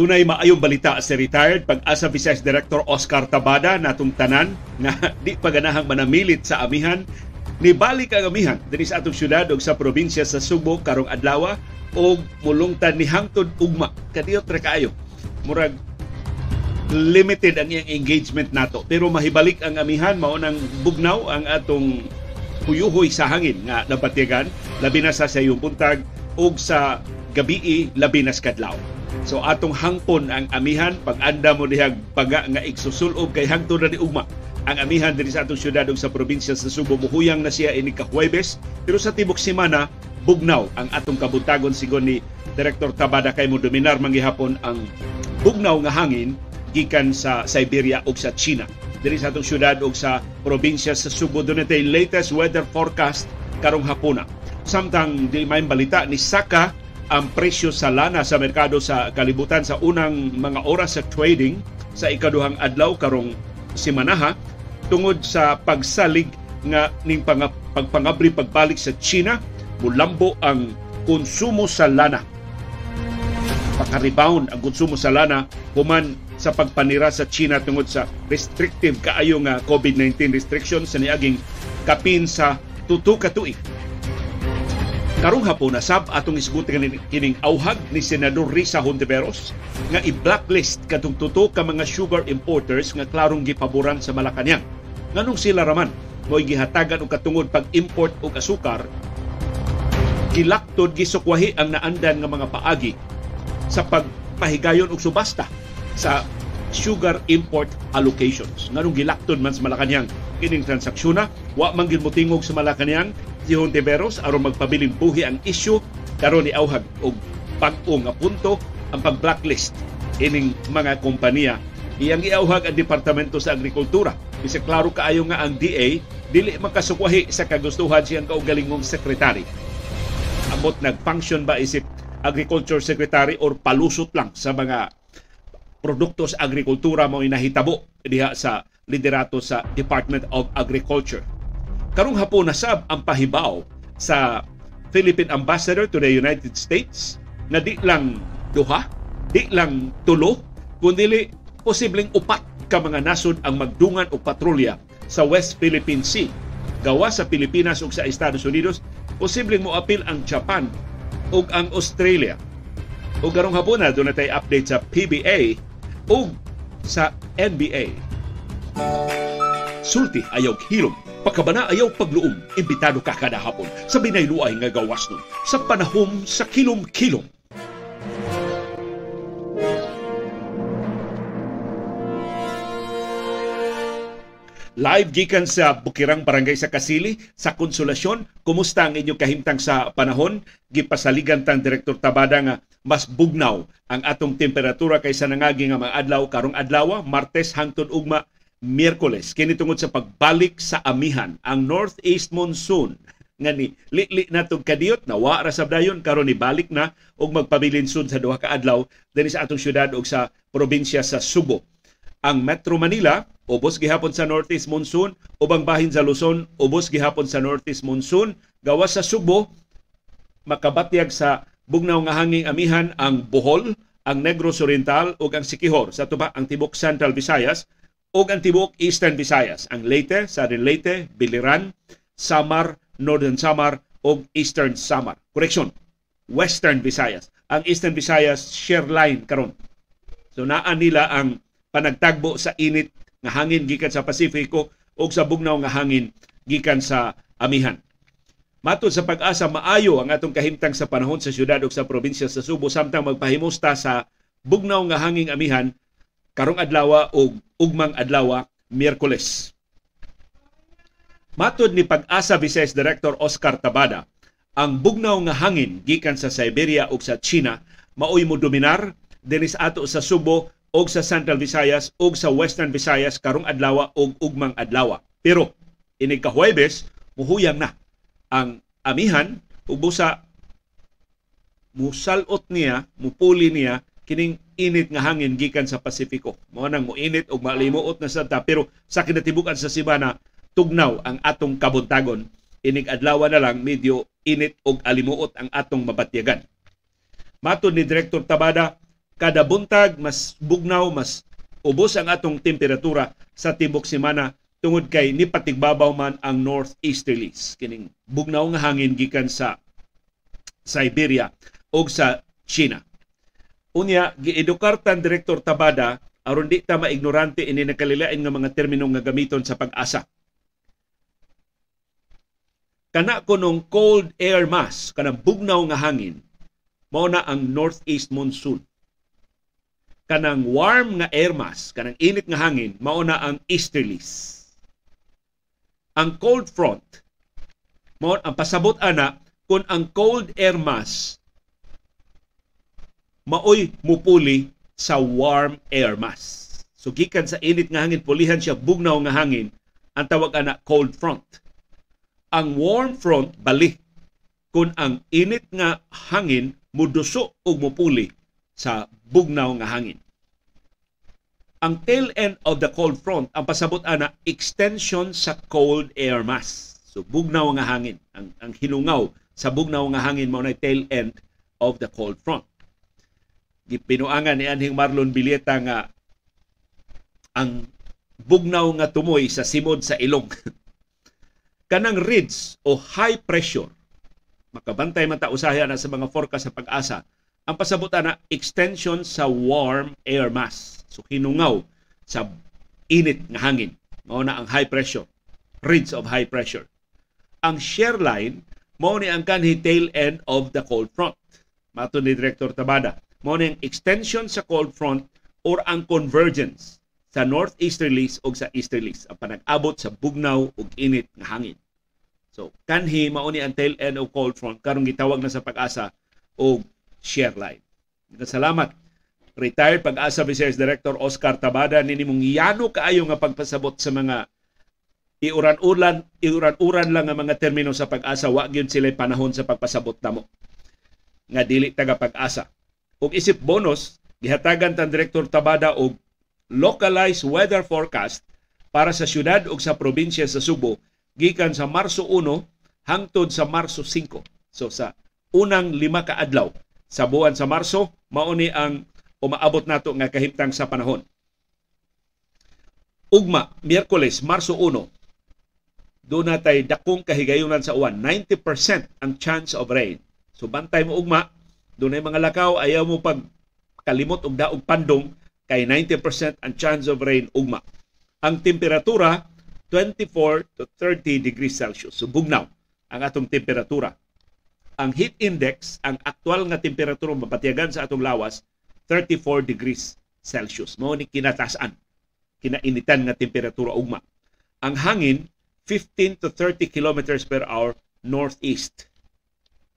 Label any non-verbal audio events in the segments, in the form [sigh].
Dunay maayong balita sa retired pag-asa Vice Director Oscar Tabada natong tanan nga [laughs] di pa ganahang manamilit sa amihan. Ni balik ang amihan dinhi sa atong syudad ug sa probinsya sa Subo karong adlaw og mulungtan ni hangtod ugma. Kadiyot ra kaayo. Murag limited ang iyang engagement nato. Pero mahibalik ang amihan mao nang bugnaw ang atong huyuhoy sa hangin nga napatigan labi na sa sayong buntag ug sa gabii labi na kadlaw So atong hangpon ang amihan pag-anda mo dihag paga nga igsusulob kay hangtod na ni ugma. Ang amihan diri sa atong syudad ug sa probinsya sa Subo muhuyang na siya ini ka Huwebes pero sa tibok semana bugnaw ang atong kabutagon sigon ni Director Tabada kay mo dominar manggihapon ang bugnaw nga hangin gikan sa Siberia ug sa China. Diri sa atong syudad ug sa probinsya sa Subo dunay latest weather forecast karong hapuna. Samtang di may balita ni Saka ang presyo sa lana sa merkado sa kalibutan sa unang mga oras sa trading sa ikaduhang adlaw karong simanaha tungod sa pagsalig nga ning pang, pagpangabri pagbalik sa China mulambo ang konsumo sa lana. Pakarebound ang konsumo sa lana human sa pagpanira sa China tungod sa restrictive kaayo nga COVID-19 restrictions sa niaging kapin sa tuto ka tuig Karong hapon na sab atong isgutin kining auhag ni Senador Risa Hontiveros nga i-blacklist katong tuto ka mga sugar importers nga klarong gipaboran sa Malacañang. Nganong sila raman mo'y gihatagan og katungod pag-import og asukar gilaktod gisukwahi ang naandan nga mga paagi sa pagpahigayon og subasta sa sugar import allocations. Nganong gilaktod man sa Malacañang kining transaksyon na wa man gilmutingog sa Malacañang si Hontiveros aron magpabiling buhi ang isyu karon ni auhag og bag-o nga punto ang pag-blacklist ining mga kompanya iyang iauhag ang Departamento sa Agrikultura. Bisa klaro kaayo nga ang DA dili makasukwahi sa kagustuhan siyang kaugalingong sekretary. Amot nag-function ba isip Agriculture Secretary or palusot lang sa mga produkto sa agrikultura mo inahitabo diha sa liderato sa Department of Agriculture. Karong hapon nasab ang pahibaw sa Philippine Ambassador to the United States na di lang duha, di lang tulo, kundi posibleng upat ka mga nasod ang magdungan o patrolya sa West Philippine Sea. Gawa sa Pilipinas ug sa Estados Unidos, posibleng moapil ang Japan ug ang Australia. O karong hapon na doon update sa PBA ug sa NBA. Sulti ayaw hilom Pagkabana ayaw pagluom, imbitado ka kada hapon sa binayluay nga gawas nun sa panahom sa kilom-kilom. Live gikan sa Bukirang Barangay sa Kasili sa Konsolasyon. Kumusta ang inyong kahimtang sa panahon? Gipasaligan tang Direktor Tabada nga mas bugnaw ang atong temperatura kaysa nangagi nga mga adlaw karong adlaw, Martes hangtod ugma Miyerkules kini tungod sa pagbalik sa amihan ang northeast monsoon. Nga ni li natong kadiyot na wa ra sabdayon karon ni balik na og magpabilinsod sa duha ka adlaw dinhi sa atong syudad ug sa probinsya sa Subo. Ang Metro Manila ubos gihapon sa northeast monsoon ubang bahin sa Luzon ubos gihapon sa northeast monsoon. Gawas sa Subo makabatyag sa bugnaw nga hanging amihan ang Bohol, ang Negros Oriental ug ang Sikihor. Sa tuba ang tibok Central Visayas ug ang tibuok Eastern Visayas, ang Leyte, Southern Leyte, Biliran, Samar, Northern Samar ug Eastern Samar. Correction, Western Visayas. Ang Eastern Visayas share line karon. So naa nila ang panagtagbo sa init nga hangin gikan sa Pasifiko ug sa bugnaw nga hangin gikan sa amihan. Matod sa pag-asa maayo ang atong kahimtang sa panahon sa syudad ug sa probinsya sa Subo samtang magpahimusta sa bugnaw nga hanging amihan karong adlaw og ugmang adlaw Miyerkules. Matod ni Pag-asa Vice Director Oscar Tabada, ang bugnaw nga hangin gikan sa Siberia ug sa China maoy mo dominar dinis ato sa Subo ug sa Central Visayas ug sa Western Visayas karong adlaw ug ugmang adlaw. Pero ini ka Huwebes muhuyang na ang amihan ug busa musalot niya, mupuli niya kining init nga hangin gikan sa Pasifiko. Mao nang moinit og malimuot na sa pero sa kinatibukan sa Sibana tugnaw ang atong kabuntagon. Inig adlaw na lang medyo init og alimuot ang atong mabatyagan. Matod ni Direktor Tabada, kada buntag mas bugnaw, mas ubos ang atong temperatura sa tibok semana tungod kay ni patigbabaw man ang northeasterlies kining bugnaw nga hangin gikan sa Siberia o sa China. Unya giedukar tan direktor Tabada aron di ta maignorante ini nakalilain nga mga termino nga gamiton sa pag-asa. Kana kunong cold air mass, kanang bugnaw nga hangin, mao na ang northeast monsoon. Kanang warm nga air mass, kanang init nga hangin, mao na ang easterlies ang cold front mo ang pasabot ana kung ang cold air mass maoy mupuli sa warm air mass. So gikan sa init nga hangin pulihan siya bugnaw nga hangin ang tawag ana cold front. Ang warm front bali kung ang init nga hangin muduso ug mupuli sa bugnaw nga hangin ang tail end of the cold front ang pasabot ana extension sa cold air mass. So bugnaw nga hangin, ang ang hinungaw sa bugnaw nga hangin mao na tail end of the cold front. Gipinuangan ni anhing Marlon Bilieta nga ang bugnaw nga tumoy sa simod sa ilong. [laughs] Kanang ridge o high pressure makabantay man ta usahay na sa mga forecast sa pag-asa ang pasabot na extension sa warm air mass So hinungaw sa init nga hangin. Mao na ang high pressure, ridge of high pressure. Ang shear line mao ni ang kanhi tail end of the cold front. Mato ni Director Tabada. Mao ni ang extension sa cold front or ang convergence sa northeasterlies o sa easterlies ang panag-abot sa bugnaw ug init nga hangin. So kanhi mao ni ang tail end of cold front karon gitawag na sa pag-asa og shear line. Salamat retired pag-asa Vice Director Oscar Tabada nini mong yano kaayo nga pagpasabot sa mga iuran-uran iuran-uran lang nga mga termino sa pag-asa wa gyud sila panahon sa pagpasabot namo nga dili taga pag-asa ug isip bonus gihatagan tan Director Tabada og localized weather forecast para sa syudad ug sa probinsya sa Subo gikan sa Marso 1 hangtod sa Marso 5 so sa unang lima ka adlaw sa buwan sa Marso mao ni ang umaabot nato nga kahimtang sa panahon. Ugma, Miyerkules, Marso 1, doon natay dakong kahigayunan sa uwan. 90% ang chance of rain. So bantay mo ugma, doon ay mga lakaw, ayaw mo pag kalimot og daog pandong, kay 90% ang chance of rain ugma. Ang temperatura, 24 to 30 degrees Celsius. So bugnaw ang atong temperatura. Ang heat index, ang aktual nga temperatura mapatiyagan sa atong lawas, 34 degrees Celsius. Mao ni kinatasan, kinainitan nga temperatura ugma. Ang hangin 15 to 30 kilometers per hour northeast.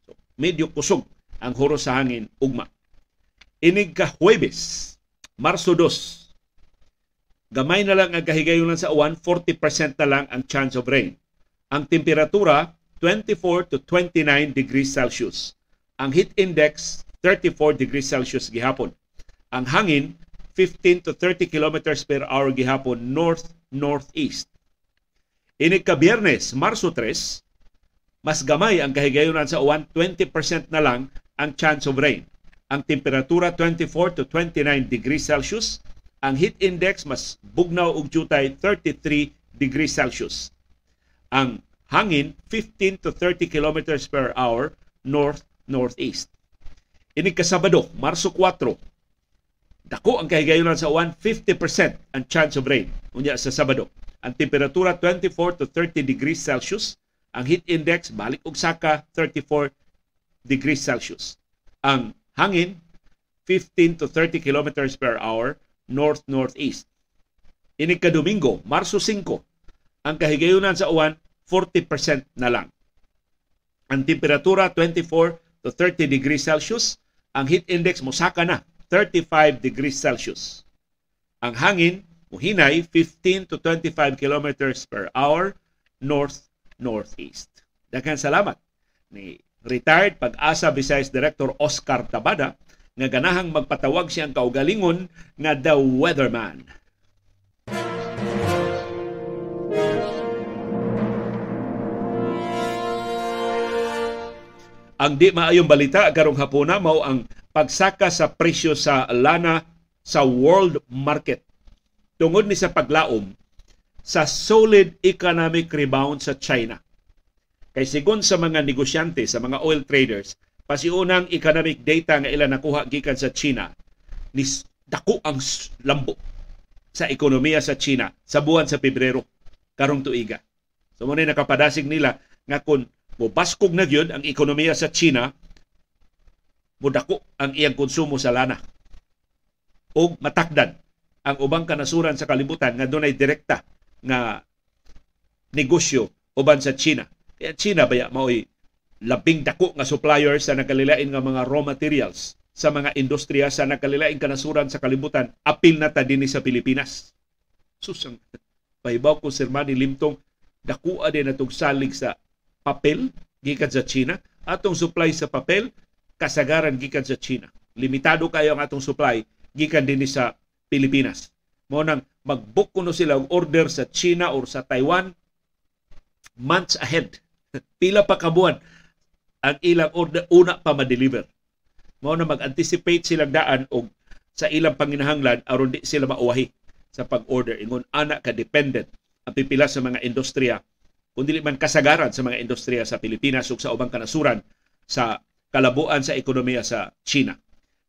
So, medyo kusog ang huros sa hangin ugma. Inig ka Huwebes, Marso 2. Gamay na lang ang kahigayonan sa uwan, 40% na lang ang chance of rain. Ang temperatura 24 to 29 degrees Celsius. Ang heat index 34 degrees Celsius gihapon ang hangin 15 to 30 kilometers per hour gihapon north-northeast. Ini ka Biyernes, Marso 3, mas gamay ang kahigayonan sa uwan, 20% na lang ang chance of rain. Ang temperatura 24 to 29 degrees Celsius, ang heat index mas bugnaw og jutay 33 degrees Celsius. Ang hangin 15 to 30 kilometers per hour north-northeast. Ini ka Sabado, Marso 4, Dako ang kahigayonan sa uwan, 50% ang chance of rain. Unya sa Sabado. Ang temperatura 24 to 30 degrees Celsius. Ang heat index balik og saka 34 degrees Celsius. Ang hangin 15 to 30 kilometers per hour north-northeast. Ini ka Domingo, Marso 5, ang kahigayonan sa uwan 40% na lang. Ang temperatura 24 to 30 degrees Celsius, ang heat index mosaka na 35 degrees Celsius. Ang hangin muhinay 15 to 25 kilometers per hour north-northeast. Daghang salamat ni retired pag-asa Visayas Director Oscar Tabada nga ganahang magpatawag siyang kaugalingon nga the weatherman. Ang di maayong balita karong hapuna mao ang pagsaka sa presyo sa lana sa world market tungod ni sa paglaom sa solid economic rebound sa China. Kay sigon sa mga negosyante, sa mga oil traders, pasiunang economic data nga ila nakuha gikan sa China, ni dako ang lambo sa ekonomiya sa China sa buwan sa Pebrero karong tuiga. So mo nakapadasig nila nga kung mobaskog na gyud ang ekonomiya sa China, mudako ang iyang konsumo sa lana. O matakdan ang ubang kanasuran sa kalibutan nga dunay direkta nga negosyo uban sa China. Kaya China baya mao'y labing dako nga supplier sa nakalilain nga mga raw materials sa mga industriya sa nakalilain kanasuran sa kalibutan apil na ta dinhi sa Pilipinas. Susang pahibaw ko Sir Manny Limtong dakua din natong salig sa papel gikan sa China atong supply sa papel kasagaran gikan sa China. Limitado kayo ang atong supply gikan dinhi sa Pilipinas. Mo nang mag-book kuno sila og order sa China or sa Taiwan months ahead. [laughs] Pila pa kabuan ang ilang order una pa ma-deliver. Mao na mag-anticipate silang daan og sa ilang panginahanglan aron di sila mauwahi sa pag-order ingon ana ka dependent ang pipila sa mga industriya dili man kasagaran sa mga industriya sa Pilipinas ug sa ubang kanasuran sa kalabuan sa ekonomiya sa China.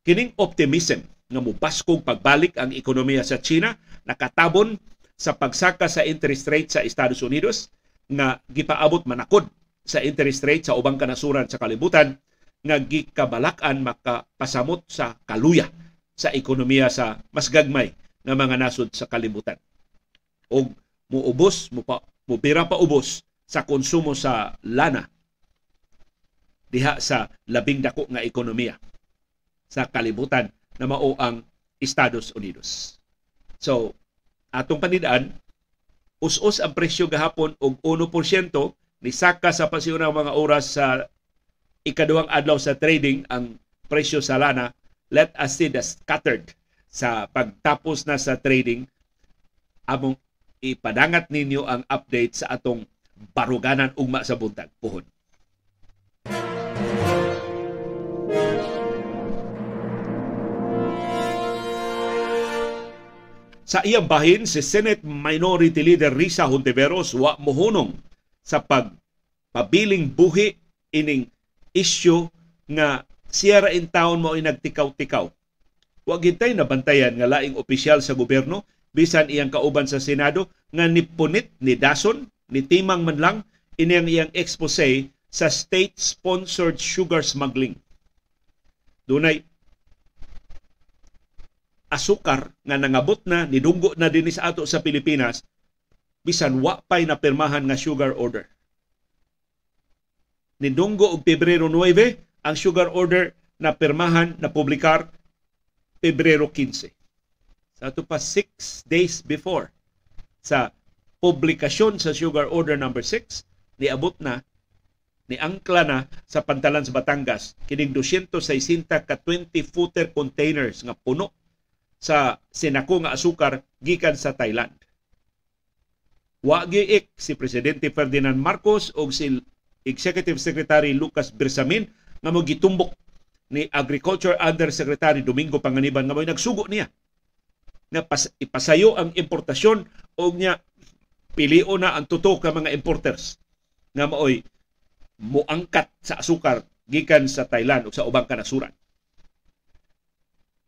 Kining optimism nga mubaskog pagbalik ang ekonomiya sa China nakatabon sa pagsaka sa interest rate sa Estados Unidos nga gipaabot manakod sa interest rate sa ubang kanasuran sa kalibutan nga gikabalakan makapasamot sa kaluya sa ekonomiya sa mas gagmay nga mga nasod sa kalibutan. Og muubos, mupa, mupira pa ubos sa konsumo sa lana diha sa labing dako nga ekonomiya sa kalibutan na mao ang Estados Unidos. So, atong panidaan, us-us ang presyo gahapon og 1% ni saka sa pasiunang mga oras sa ikaduhang adlaw sa trading ang presyo sa lana. Let us see the scattered sa pagtapos na sa trading. Among ipadangat ninyo ang update sa atong baruganan ugma sa buntag. Puhon Sa iyang bahin, si Senate Minority Leader Risa Hontiveros wa mohunong sa pagpabiling buhi ining isyu nga siya in town mo ay nagtikaw-tikaw. Wa gintay na bantayan nga laing opisyal sa gobyerno bisan iyang kauban sa Senado nga nipunit ni Dason ni Timang man lang iniyang iyang expose sa state-sponsored sugar smuggling. Dunay asukar nga nangabot na nidunggo na dinhi sa ato sa Pilipinas bisan wa pay na pirmahan nga sugar order. Nidunggo og Pebrero 9 ang sugar order na pirmahan na publikar Pebrero 15. Sa ato pa 6 days before sa publikasyon sa sugar order number 6 niabot na ni angkla na sa pantalan sa Batangas kining 260 ka 20 footer containers nga puno sa sinako nga asukar gikan sa Thailand. Wa giik si Presidente Ferdinand Marcos o si Executive Secretary Lucas Bersamin nga mo gitumbok ni Agriculture Undersecretary Domingo Panganiban nga mo nagsugo niya na pas, ipasayo ang importasyon o niya pilio na ang tuto ka mga importers nga maoy muangkat sa asukar gikan sa Thailand o sa ubang kanasuran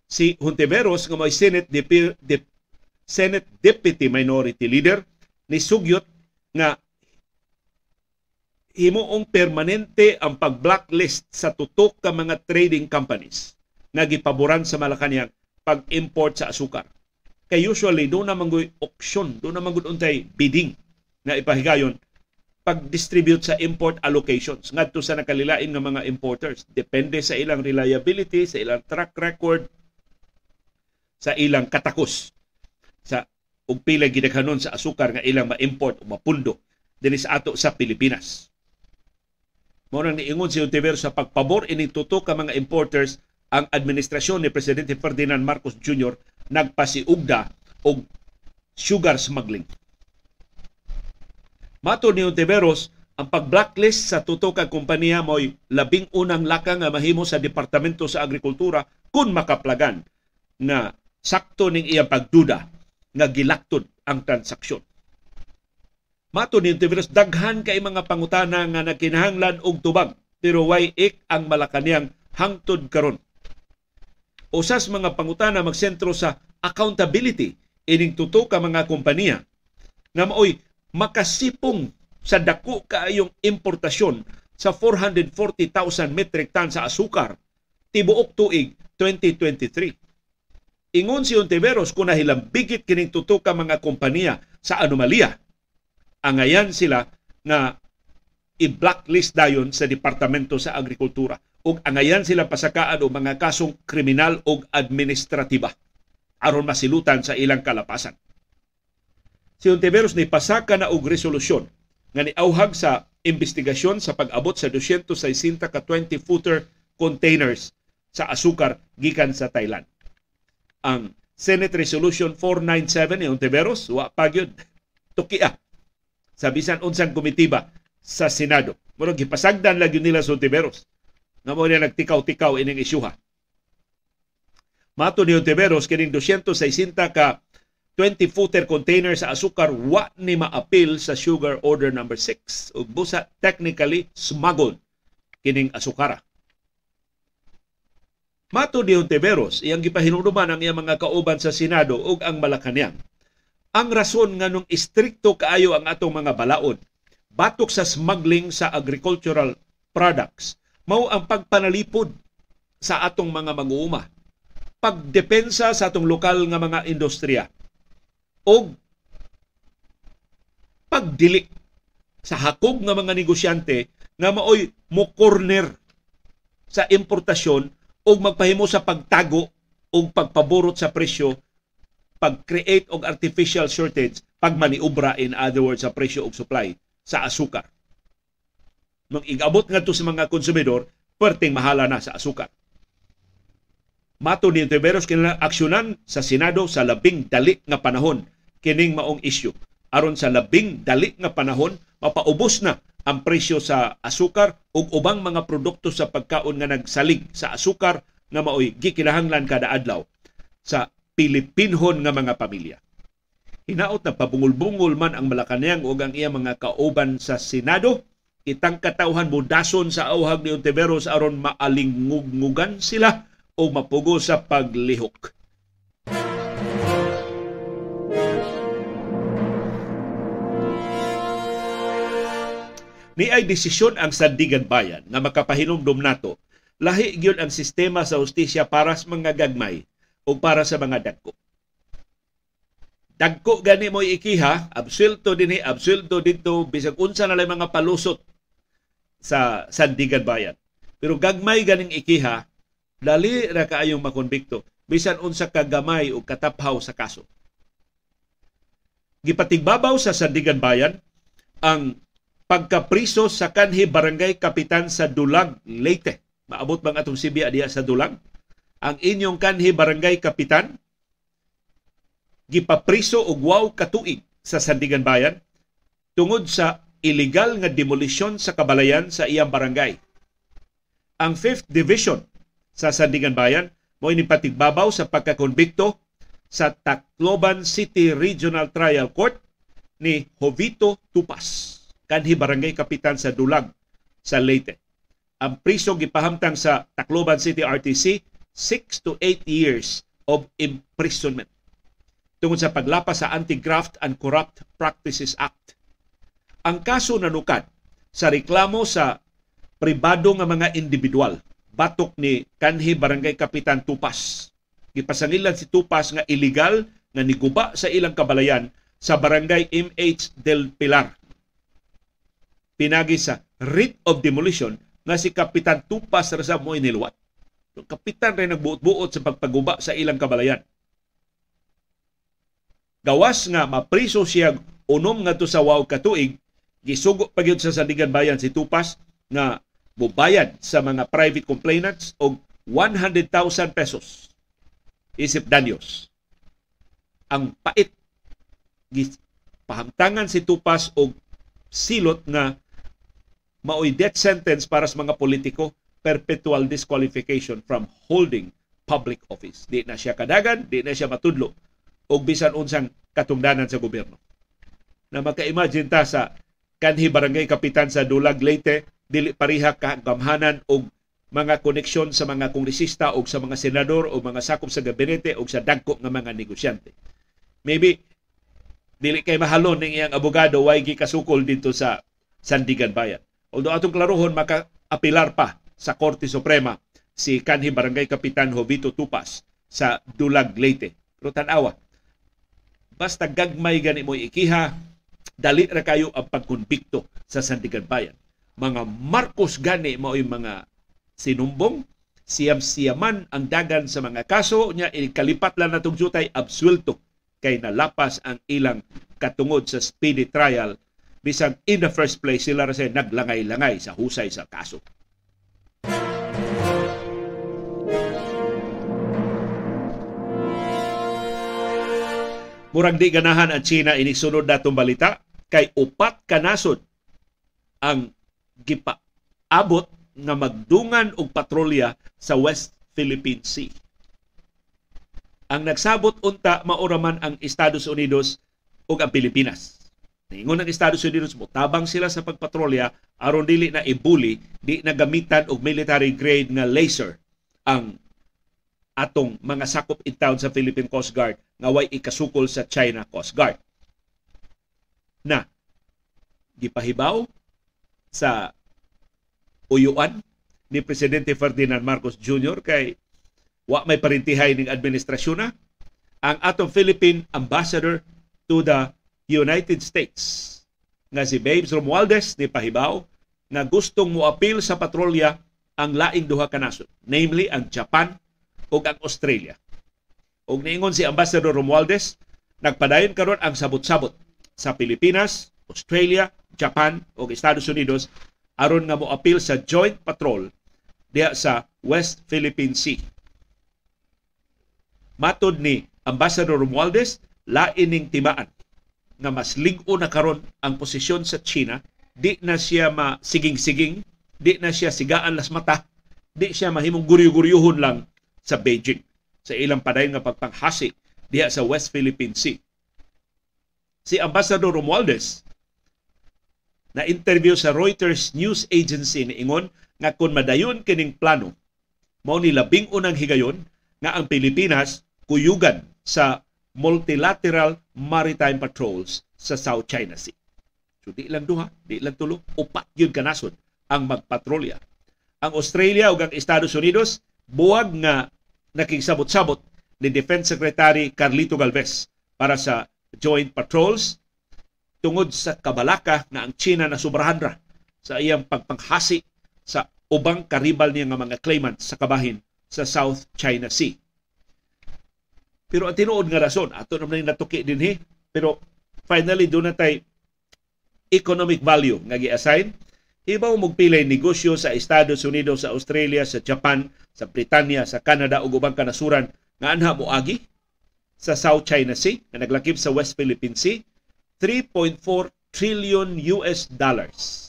si Hontiveros nga may Senate Dep- Dep- Senate Deputy Minority Leader ni sugyot nga himuong permanente ang pag-blacklist sa tutok ka mga trading companies nga gipaboran sa Malacañang pag-import sa asukar. Kay usually do na manggoy auction, do na manggod untay bidding nga ipahigayon pag-distribute sa import allocations ngadto sa nakalilain nga mga importers depende sa ilang reliability sa ilang track record sa ilang katakos sa ug pila gidaghanon sa asukar nga ilang ma-import o mapundo dinhi sa ato sa Pilipinas. Mao nang niingon si Ontiveros sa pagpabor ini tutok ka mga importers ang administrasyon ni Presidente Ferdinand Marcos Jr. nagpasiugda og sugar smuggling. Mato ni Ontiveros ang pag-blacklist sa tuto ka kompanya mo'y labing unang laka nga mahimo sa Departamento sa Agrikultura kung makaplagan na sakto ning iyang pagduda nga gilaktod ang transaksyon. Mato ni Tiveros, daghan kay mga pangutana nga nakinahanglan og tubag pero way ik ang Malacanang hangtod karon. Usas mga pangutana magsentro sa accountability ining tuto ka mga kompanya nga maoy makasipong sa dako kaayong importasyon sa 440,000 metric ton sa asukar tibuok tuig 2023. Ingon si Ontiveros kung nahilambigit kining tuto ka mga kompanya sa anomalya, angayan sila nga i-blacklist dayon sa Departamento sa Agrikultura ug angayan sila pasakaan og mga kasong kriminal ug administratiba aron masilutan sa ilang kalapasan. Si Ontiveros ni pasaka na og resolusyon nga niauhag sa investigasyon sa pag-abot sa 260 ka 20-footer containers sa asukar gikan sa Thailand. Ang Senate Resolution 497 ni Ontiveros wa pa gyud tukia sa bisan unsang komitiba sa Senado. Murag gipasagdan lang nila sa Ontiveros nga mo niya nagtikaw-tikaw ining isyuha. Mato ni Ontiveros kining 260 ka 20-footer container sa asukar wa ni maapil sa sugar order number 6 ug busa technically smuggled kining asukara. Mato ni Ontiveros, iyang gipahinumduman ang iyang mga kauban sa Senado ug ang Malacañang. Ang rason nga nung istrikto kaayo ang atong mga balaod batok sa smuggling sa agricultural products mao ang pagpanalipod sa atong mga mag-uuma pagdepensa sa atong lokal nga mga industriya og pagdili sa hakog nga mga negosyante nga maoy mo corner sa importasyon og magpahimo sa pagtago og pagpaborot sa presyo pag-create og artificial shortage pagmaniubra in other words sa presyo og supply sa asukar. Nung igabot ngadto sa mga konsumidor, perting mahala na sa asukar. Mato ni Tiberos kinala aksyonan sa Senado sa labing dali nga panahon kining maong issue aron sa labing dali nga panahon mapaubos na ang presyo sa asukar ug ubang mga produkto sa pagkaon nga nagsalig sa asukar nga maoy gikinahanglan kada adlaw sa Pilipinhon nga mga pamilya. Hinaot na pabungol-bungol man ang Malacanang ug ang iya mga kauban sa Senado, itang katauhan budason sa auhag ni Ontiveros aron maalingngugan sila o mapugo sa paglihok. Ni ay desisyon ang Sandigan Bayan nga makapahinumdum nato lahi gyud ang sistema sa hustisya para sa mga gagmay o para sa mga dagko. Dagko gani mo ikiha, absulto dinhi, absulto dito, bisag unsa na lang mga palusot sa Sandigan Bayan. Pero gagmay ganing ikiha, dali ra kaayong makonbikto bisan unsa ka gamay o kataphaw sa kaso. Gipatigbabaw sa Sandigan Bayan ang pagkapriso sa kanhi barangay kapitan sa Dulag, Leyte. Maabot bang atong sibiya diya sa Dulag? Ang inyong kanhi barangay kapitan gipapriso og wow katuig sa Sandigan Bayan tungod sa illegal nga demolisyon sa kabalayan sa iyang barangay. Ang 5th Division sa Sandigan Bayan mo inipatigbabaw sa pagkakonbikto sa Tacloban City Regional Trial Court ni Jovito Tupas kanhi barangay kapitan sa Dulag sa Leyte. Ang priso gipahamtang sa Tacloban City RTC 6 to 8 years of imprisonment tungod sa paglapas sa Anti-Graft and Corrupt Practices Act. Ang kaso nanukat sa reklamo sa pribado nga mga individual batok ni kanhi barangay kapitan Tupas. Gipasangilan si Tupas nga illegal nga niguba sa ilang kabalayan sa barangay MH del Pilar pinagi sa writ of demolition nga si Kapitan Tupas sa mo iniluwat. Kapitan rin nagbuot-buot sa pagpaguba sa ilang kabalayan. Gawas nga mapriso siya unom nga to sa wow katuig, gisugo pa sa Sandigan Bayan si Tupas nga mubayad sa mga private complainants og 100,000 pesos isip danyos. Ang pait pahamtangan si Tupas og silot nga maoy death sentence para sa mga politiko, perpetual disqualification from holding public office. Di na siya kadagan, di na siya matudlo og bisan unsang katungdanan sa gobyerno. Na maka-imagine ta sa kanhi barangay kapitan sa Dulag Leyte dili pariha ka gamhanan og mga koneksyon sa mga kongresista o sa mga senador o mga sakop sa gabinete o sa dagko nga mga negosyante. Maybe dili kay mahalon ning iyang abogado way kasukol dito sa Sandigan Bayan. Although atong klarohon maka-apilar pa sa Korte Suprema si kanhi barangay kapitan Jovito Tupas sa Dulag Leyte. Pero tanawa, basta gagmay gani mo ikiha, dali ra kayo ang pagkonbikto sa Sandigan Bayan. Mga Marcos gani mo mga sinumbong, siyam-siyaman ang dagan sa mga kaso niya ikalipat lang natong jutay absuelto kay nalapas ang ilang katungod sa speedy trial bisag in the first place sila ra naglangay-langay sa husay sa kaso. Murag di ganahan ang China inisunod natong balita kay upat kanasod ang gipa abot nga magdungan og patrolya sa West Philippine Sea. Ang nagsabot unta mauraman ang Estados Unidos ug ang Pilipinas. Ningon ang Estados Unidos mo tabang sila sa pagpatrolya aron dili na ibuli, di na gamitan og military grade nga laser ang atong mga sakop in town sa Philippine Coast Guard nga way ikasukol sa China Coast Guard. Na gipahibaw sa uyuan ni Presidente Ferdinand Marcos Jr. kay wa may parintihay ning administrasyon na ang atong Philippine Ambassador to the United States nga si Babes Romualdez ni pahibaw nga gustong moapil sa patrolya ang laing duha ka nasod, namely ang Japan ug ang Australia. Ug niingon si Ambassador Romualdez, nagpadayon karon ang sabot-sabot sa Pilipinas, Australia, Japan ug Estados Unidos aron nga mo appeal sa joint patrol diha sa West Philippine Sea. Matod ni Ambassador Romualdez, lain ning timaan nga mas lig-o na karon ang posisyon sa China, di na siya masiging-siging, di na siya sigaan las mata, di siya mahimong guryo-guryuhon lang sa Beijing sa ilang padayon nga pagpanghasi diha sa West Philippine Sea. Si Ambassador Romualdez na interview sa Reuters news agency ni ingon nga kung madayon kining plano mao ni labing unang higayon nga ang Pilipinas kuyugan sa multilateral maritime patrols sa South China Sea. So di lang duha, di lang tulo, upat yun kanasod ang magpatrolya. Ang Australia ug ang Estados Unidos buwag nga nakigsabot-sabot ni Defense Secretary Carlito Galvez para sa joint patrols tungod sa kabalaka na ang China na sobrahan ra sa iyang pagpanghasi sa ubang karibal niya nga mga claimants sa kabahin sa South China Sea. Pero ang tinuod nga rason, ato naman natuki din he, pero finally doon na economic value nga gi-assign. Ibaw magpilay negosyo sa Estados Unidos, sa Australia, sa Japan, sa Britanya, sa Canada ug ubang kanasuran nga anha moagi sa South China Sea na naglakip sa West Philippine Sea 3.4 trillion US dollars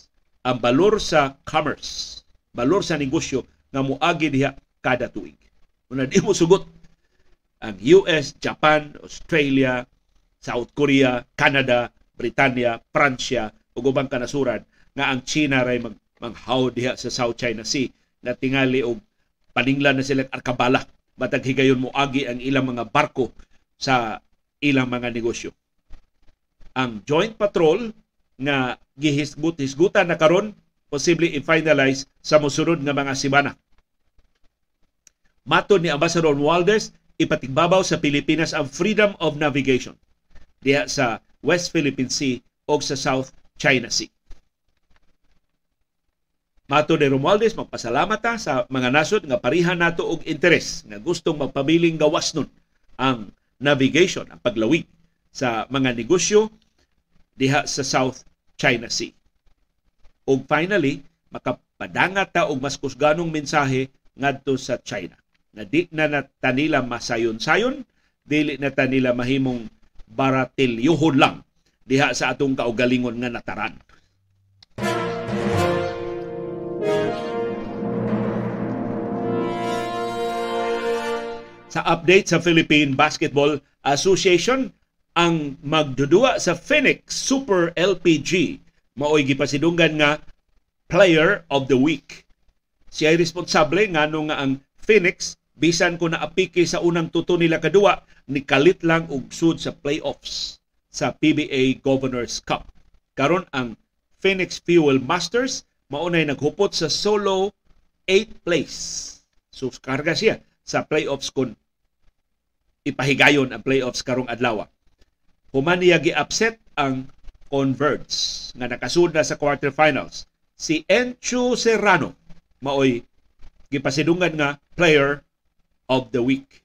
ang balor sa commerce, balor sa negosyo nga muagi diha kada tuig. Una di mo sugot ang US, Japan, Australia, South Korea, Canada, Britanya, Pransya ug ubang kanasuran nga ang China ray mag manghaw diha sa South China Sea. Na tingali og paninglan na sila arkabala matag higayon mo agi ang ilang mga barko sa ilang mga negosyo. Ang joint patrol nga gihisgut-hisgutan na karon posible i-finalize sa mosunod nga mga semana. Matod ni Ambassador Waldes, ipatigbabaw sa Pilipinas ang freedom of navigation diha sa West Philippine Sea o sa South China Sea. Mato ni Romualdez, magpasalamat ta sa mga nasod nga parihan nato og interes nga gustong magpabiling gawas nun ang navigation, ang paglawig sa mga negosyo diha sa South China Sea. Ug finally, makapadangat ta og mas kusganong mensahe ngadto sa China na di na nata masayon-sayon, dili na ta nila mahimong baratilyuhon lang diha sa atong kaugalingon nga nataran. Sa update sa Philippine Basketball Association, ang magdudua sa Phoenix Super LPG maoy gipasidunggan nga Player of the Week. Siya responsable nga nga ang Phoenix bisan ko na apiki sa unang tuto nila kadua ni kalit lang og sud sa playoffs sa PBA Governors Cup. Karon ang Phoenix Fuel Masters maunay naghupot sa solo 8th place. So karga siya sa playoffs kung ipahigayon ang playoffs karong adlaw. Human niya gi-upset ang Converge nga nakasud na sa quarterfinals. Si Encho Serrano maoy gipasidungan nga player of the week.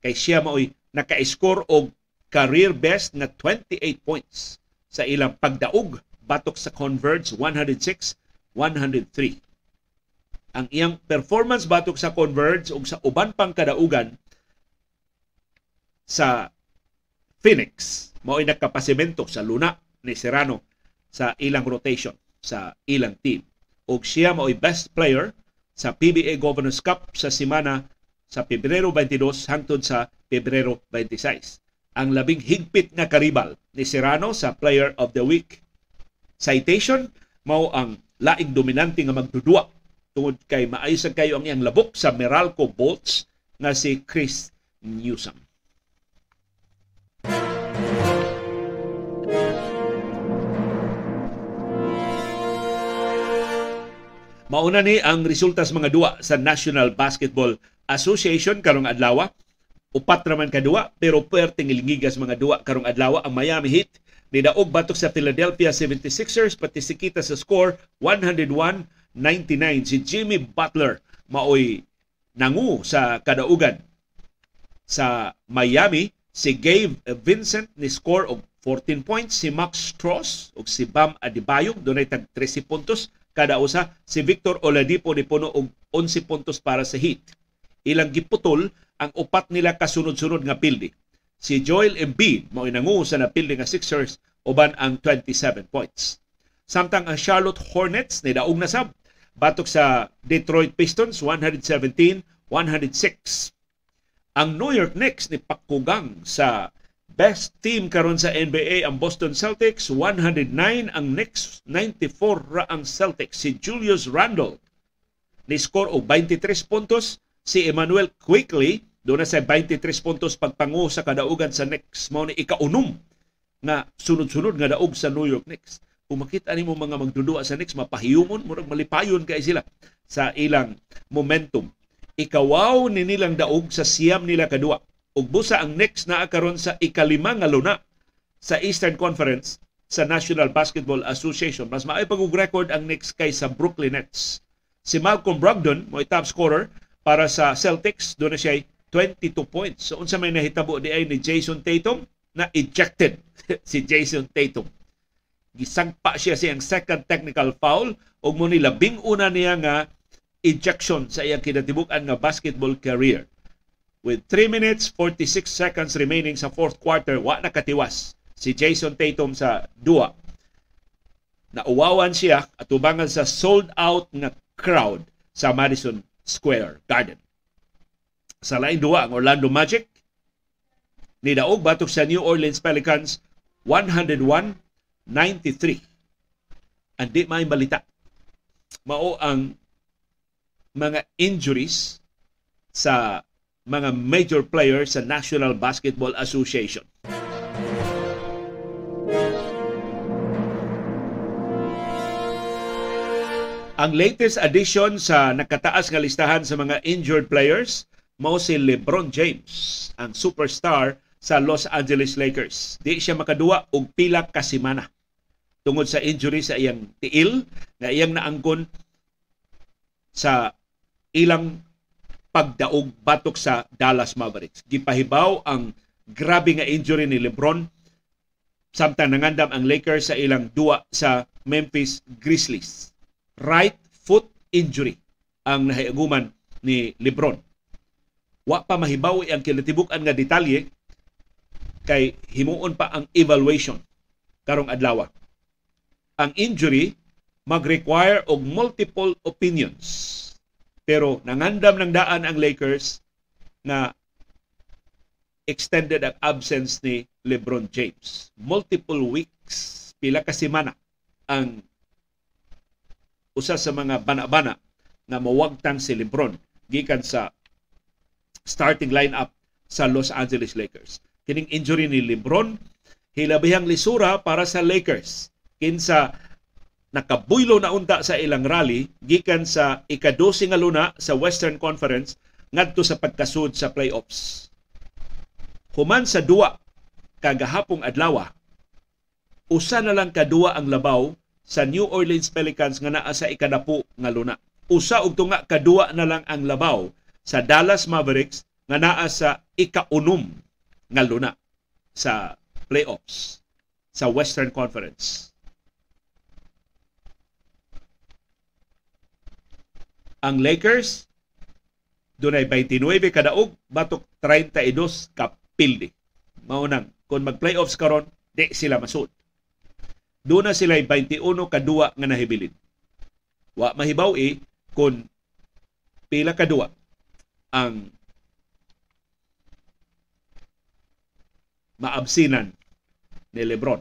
Kay siya maoy naka-score og career best na 28 points sa ilang pagdaog batok sa Converge 106-103. Ang iyang performance batok sa Converge ug sa uban pang kadaugan sa Phoenix mao'y nagkapasimento sa luna ni Serrano sa ilang rotation sa ilang team. ug siya mao'y best player sa PBA Governors Cup sa semana sa Pebrero 22 hangtod sa Pebrero 26. Ang labing higpit nga karibal ni Serrano sa Player of the Week. Citation mao ang laing dominante nga magdudua tungod kay maayos kayo ang iyang labok sa Meralco Bolts nga si Chris Newsom. Mauna ni ang resulta sa mga duwa sa National Basketball Association karong adlaw. Upat raman kadua pero perting ilingigas mga duwa karong adlaw ang Miami Heat ni daog batok sa Philadelphia 76ers pati si kita sa score 101-99 si Jimmy Butler maoy nangu sa kadaugan sa Miami si Gabe Vincent ni score og 14 points si Max Strauss ug si Bam Adebayo dunay tag 13 puntos kada usa si Victor Oladipo ni puno og 11 puntos para sa Heat. Ilang giputol ang upat nila kasunod-sunod nga pildi. Si Joel Embiid mao nangu sa napildi nga Sixers uban ang 27 points. Samtang ang Charlotte Hornets ni daog na sab batok sa Detroit Pistons 117-106. Ang New York Knicks ni pakugang sa Best team karon sa NBA ang Boston Celtics, 109 ang Knicks, 94 ra ang Celtics. Si Julius Randle ni score og 23 puntos, si Emmanuel Quickly doon na sa 23 puntos pagpangu sa kadaugan sa Knicks. Mao ni ikaunom nga sunod-sunod nga daog sa New York Knicks. Kung makita nimo mga magdudua sa Knicks, mapahiyumon, murag malipayon kay sila sa ilang momentum. Ikawaw ni nilang daog sa siyam nila kadua ug busa ang next na karon sa ikalima nga luna sa Eastern Conference sa National Basketball Association. Mas maay pag record ang next kay sa Brooklyn Nets. Si Malcolm Brogdon mo top scorer para sa Celtics, doon na siya 22 points. So unsa may nahitabo di ay ni Jason Tatum na ejected [laughs] si Jason Tatum. Gisangpa siya siyang second technical foul ug mo ni labing una niya nga ejection sa iyang kinatibuk-an nga basketball career. With 3 minutes 46 seconds remaining sa fourth quarter, wa nakatiwas si Jason Tatum sa dua. Nauwawan siya at tubangan sa sold out nga crowd sa Madison Square Garden. Sa lain duwa ang Orlando Magic ni daog batok sa New Orleans Pelicans 101-93. Andi may balita. Mao ang mga injuries sa mga major players sa National Basketball Association. Ang latest addition sa nakataas nga listahan sa mga injured players mao si LeBron James, ang superstar sa Los Angeles Lakers. Di siya makaduwa og pila ka semana tungod sa injury sa iyang tiil na iyang naangkon sa ilang pagdaog batok sa Dallas Mavericks. Gipahibaw ang grabe nga injury ni LeBron samtang nangandam ang Lakers sa ilang duwa sa Memphis Grizzlies. Right foot injury ang nahiaguman ni LeBron. Wa pa mahibaw ang kinatibuk-an nga detalye kay himuon pa ang evaluation karong adlaw. Ang injury mag-require og multiple opinions pero nangandam ng daan ang Lakers na extended ang absence ni LeBron James. Multiple weeks, pila ka semana ang usa sa mga bana-bana na mawagtang si LeBron gikan sa starting lineup sa Los Angeles Lakers. Kining injury ni LeBron hilabihang lisura para sa Lakers kinsa nakabuylo na unta sa ilang rally gikan sa ikadosi nga luna sa Western Conference ngadto sa pagkasud sa playoffs. Human sa duwa kagahapong adlaw, usa na lang kadua ang labaw sa New Orleans Pelicans nga naa sa ikadapo nga luna. Usa og tunga kadua na lang ang labaw sa Dallas Mavericks nga naa sa ikaunom nga luna sa playoffs sa Western Conference. Ang Lakers dunay 29 kadaog batok 32 ka pildi. Mao nang kung mag-playoffs karon di sila masud. Doon na sila 21 kadua nga nahibilin. Wa mahibaw eh kung pila kadua ang maabsinan ni Lebron.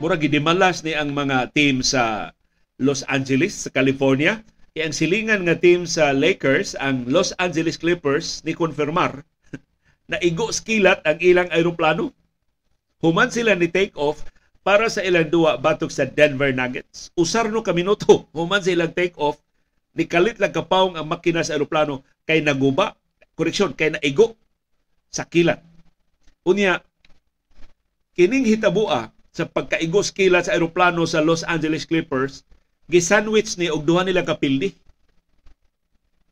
Mura gidimalas ni ang mga team sa Los Angeles sa California. Kaya ang silingan nga team sa Lakers, ang Los Angeles Clippers, ni konfirmar [laughs] na igo skilat ang ilang aeroplano. Human sila ni take off para sa ilang duwa batok sa Denver Nuggets. Usar no ka minuto, [laughs] human silang take off, ni kalit lang kapawong ang makina sa aeroplano kay naguba, koreksyon, kay naigo sa kilat. Unya, kining hitabua sa pagkaigos kilat sa aeroplano sa Los Angeles Clippers, gisandwich ni og duha nila kapildi.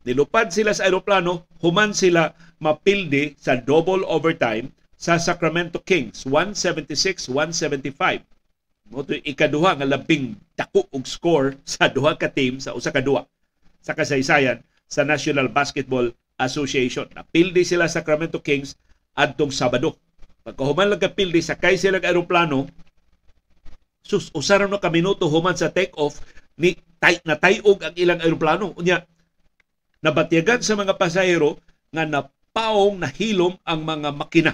Nilupad sila sa aeroplano, human sila mapildi sa double overtime sa Sacramento Kings 176-175. Mo ikaduha nga labing dako og score sa duha ka team sa usa ka duha sa kasaysayan sa National Basketball Association. Napildi sila sa Sacramento Kings adtong Sabado. Pagkahuman lang kapildi, sakay sila aeroplano, sus usaron no ka minuto human sa take-off ni tay na tayog ang ilang eroplano unya nabatyagan sa mga pasahero nga napaong nahilom ang mga makina.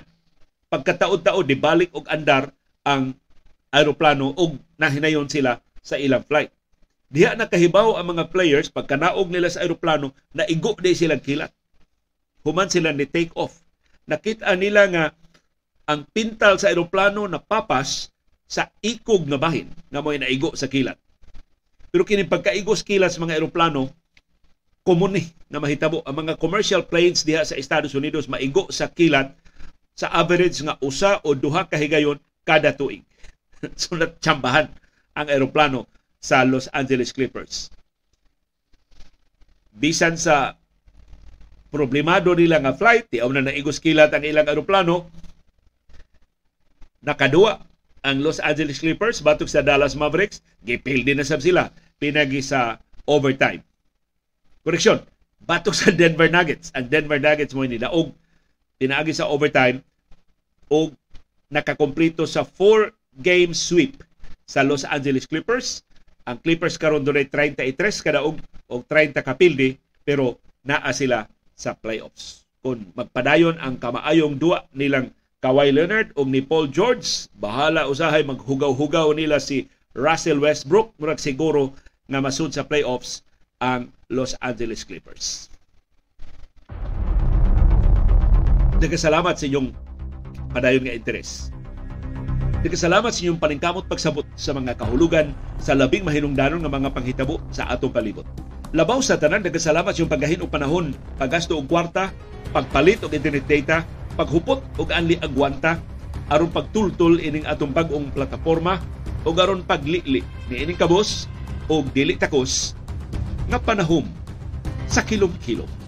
Pagkataod-taod di balik og andar ang aeroplano og nahinayon sila sa ilang flight. Diha nakahibaw ang mga players pagkanaog nila sa aeroplano na igo di silang kilat. Human sila ni take off. Nakita nila nga ang pintal sa aeroplano na papas sa ikog nga bahin nga mo'y naigo sa kilat. Pero kini pagkaigo sa kilat sa mga eroplano, common ni na mahitabo ang mga commercial planes diha sa Estados Unidos maigo sa kilat sa average nga usa o duha ka higayon kada tuig. [laughs] so natsambahan ang eroplano sa Los Angeles Clippers. Bisan sa problemado nila nga flight, tiaw na naigos kilat ang ilang eroplano, nakaduwa ang Los Angeles Clippers batok sa Dallas Mavericks, gipil din na sab sila pinagi sa overtime. Koreksyon, batok sa Denver Nuggets. Ang Denver Nuggets mo ni daog pinaagi sa overtime o nakakomplito sa four game sweep sa Los Angeles Clippers. Ang Clippers karon dunay 33 kada og og 30 kapildi pero naa sila sa playoffs. Kung magpadayon ang kamaayong duwa nilang Kawhi Leonard o ni Paul George. Bahala usahay maghugaw-hugaw nila si Russell Westbrook. Murag siguro nga masud sa playoffs ang Los Angeles Clippers. Nagkasalamat sa inyong padayon nga interes. Nagkasalamat sa inyong paningkamot pagsabot sa mga kahulugan sa labing mahinungdanon nga mga panghitabo sa atong palibot. Labaw sa tanan, nagkasalamat sa inyong paggahin og panahon, paggasto og kwarta, pagpalit og internet data, paghupot og anli agwanta aron pagtultol ining atong bag-ong plataporma o aron paglili ni ining kabos og dili takos nga panahom sa kilom-kilom.